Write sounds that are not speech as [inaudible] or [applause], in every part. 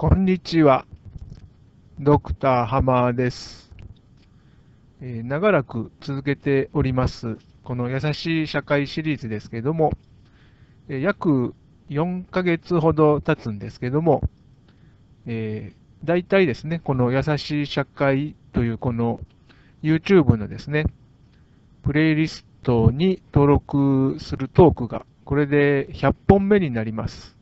こんにちは。ドクターハマーです。えー、長らく続けております、この優しい社会シリーズですけれども、えー、約4ヶ月ほど経つんですけども、えー、大体ですね、この優しい社会というこの YouTube のですね、プレイリストに登録するトークが、これで100本目になります。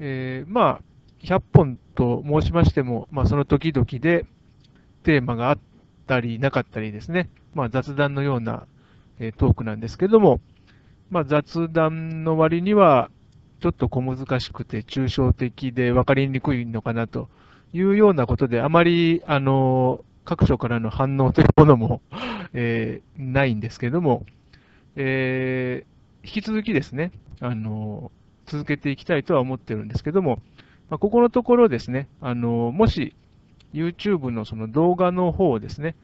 えー、まあ、100本と申しましても、まあ、その時々でテーマがあったりなかったりですね、まあ、雑談のような、え、トークなんですけども、まあ、雑談の割には、ちょっと小難しくて抽象的で分かりにくいのかなというようなことで、あまり、あの、各所からの反応というものも [laughs] えー、ないんですけども、えー、引き続きですね、あの、続けていきたいとは思ってるんですけども、まあ、ここのところですね、あのもし YouTube のその動画の方をですね、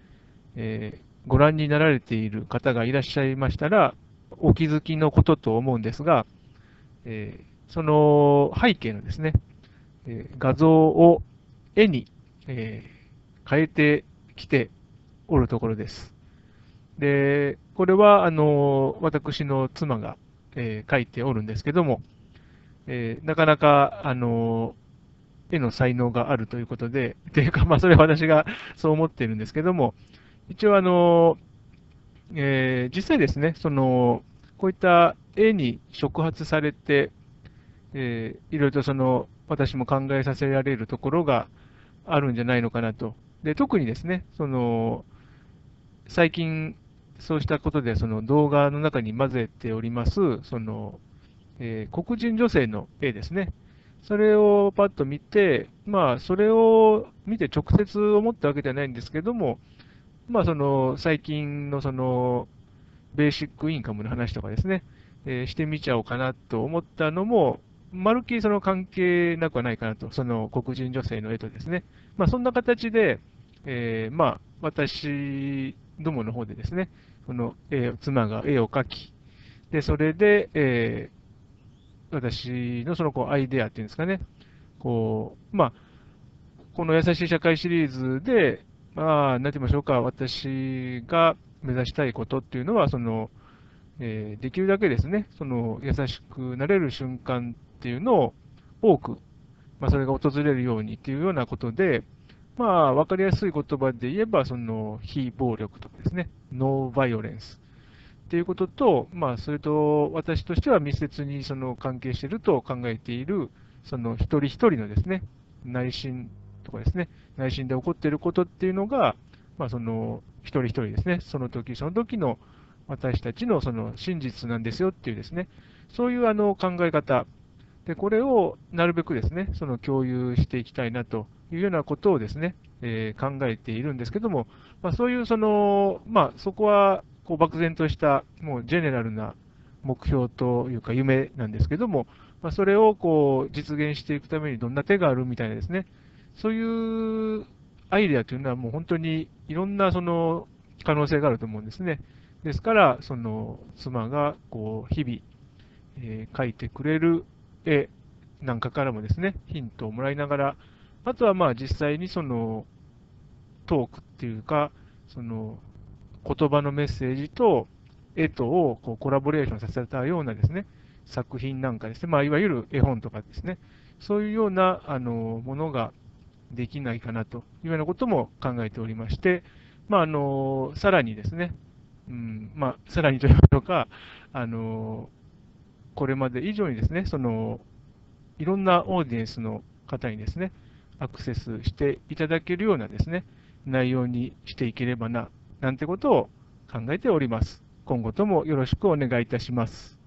えー、ご覧になられている方がいらっしゃいましたら、お気づきのことと思うんですが、えー、その背景のですね、えー、画像を絵に、え変えてきておるところです。で、これは、あの、私の妻が、えー、書いておるんですけども、えー、なかなか、あの絵の才能があるということで、[laughs] というか、まあ、それは私がそう思っているんですけども、一応、あのえー、実際ですね、その、こういった絵に触発されて、えー、いろいろとその、私も考えさせられるところがあるんじゃないのかなと。で、特にですね、その、最近、そうしたことで、その動画の中に混ぜております、その、えー、黒人女性の絵ですね。それをパッと見て、まあ、それを見て直接思ったわけではないんですけども、まあ、その、最近のその、ベーシックインカムの話とかですね、えー、してみちゃおうかなと思ったのも、まるっきりその関係なくはないかなと、その黒人女性の絵とですね。まあ、そんな形で、えー、まあ、私どもの方でですね、この絵妻が絵を描き、で、それで、え、私のそのこうアイデアっていうんですかね、こう、まあ、この優しい社会シリーズで、まあ、なんて言いましょうか、私が目指したいことっていうのは、その、えー、できるだけですね、その優しくなれる瞬間っていうのを多く、まあ、それが訪れるようにっていうようなことで、まあ、わかりやすい言葉で言えば、その、非暴力とかですね、ノーバイオレンス。っていうことと、まあ、それと私としては密接にその関係していると考えている、その一人一人のですね、内心とかですね、内心で起こっていることっていうのが、まあ、その、一人一人ですね、その時その時の私たちのその真実なんですよっていうですね、そういうあの考え方、で、これをなるべくですね、その共有していきたいなというようなことをですね、えー、考えているんですけども、まあ、そういうその、まあ、そこはこう漠然としたもうジェネラルな目標というか夢なんですけども、まあ、それをこう実現していくためにどんな手があるみたいなですね、そういうアイデアというのはもう本当にいろんなその可能性があると思うんですね。ですから、その妻がこう日々、えー、描いてくれる絵なんかからもですね、ヒントをもらいながら、あとはまあ実際にそのトークっていうか、その言葉のメッセージと絵とをこうコラボレーションさせたようなですね、作品なんかですね、まあ、いわゆる絵本とかですね、そういうようなあのものができないかなというようなことも考えておりまして、まあ、あのさらにですね、うんまあ、さらにというのか、あのこれまで以上にですね、そのいろんなオーディエンスの方にですね、アクセスしていただけるようなですね、内容にしていければな、なんてことを考えております。今後ともよろしくお願いいたします。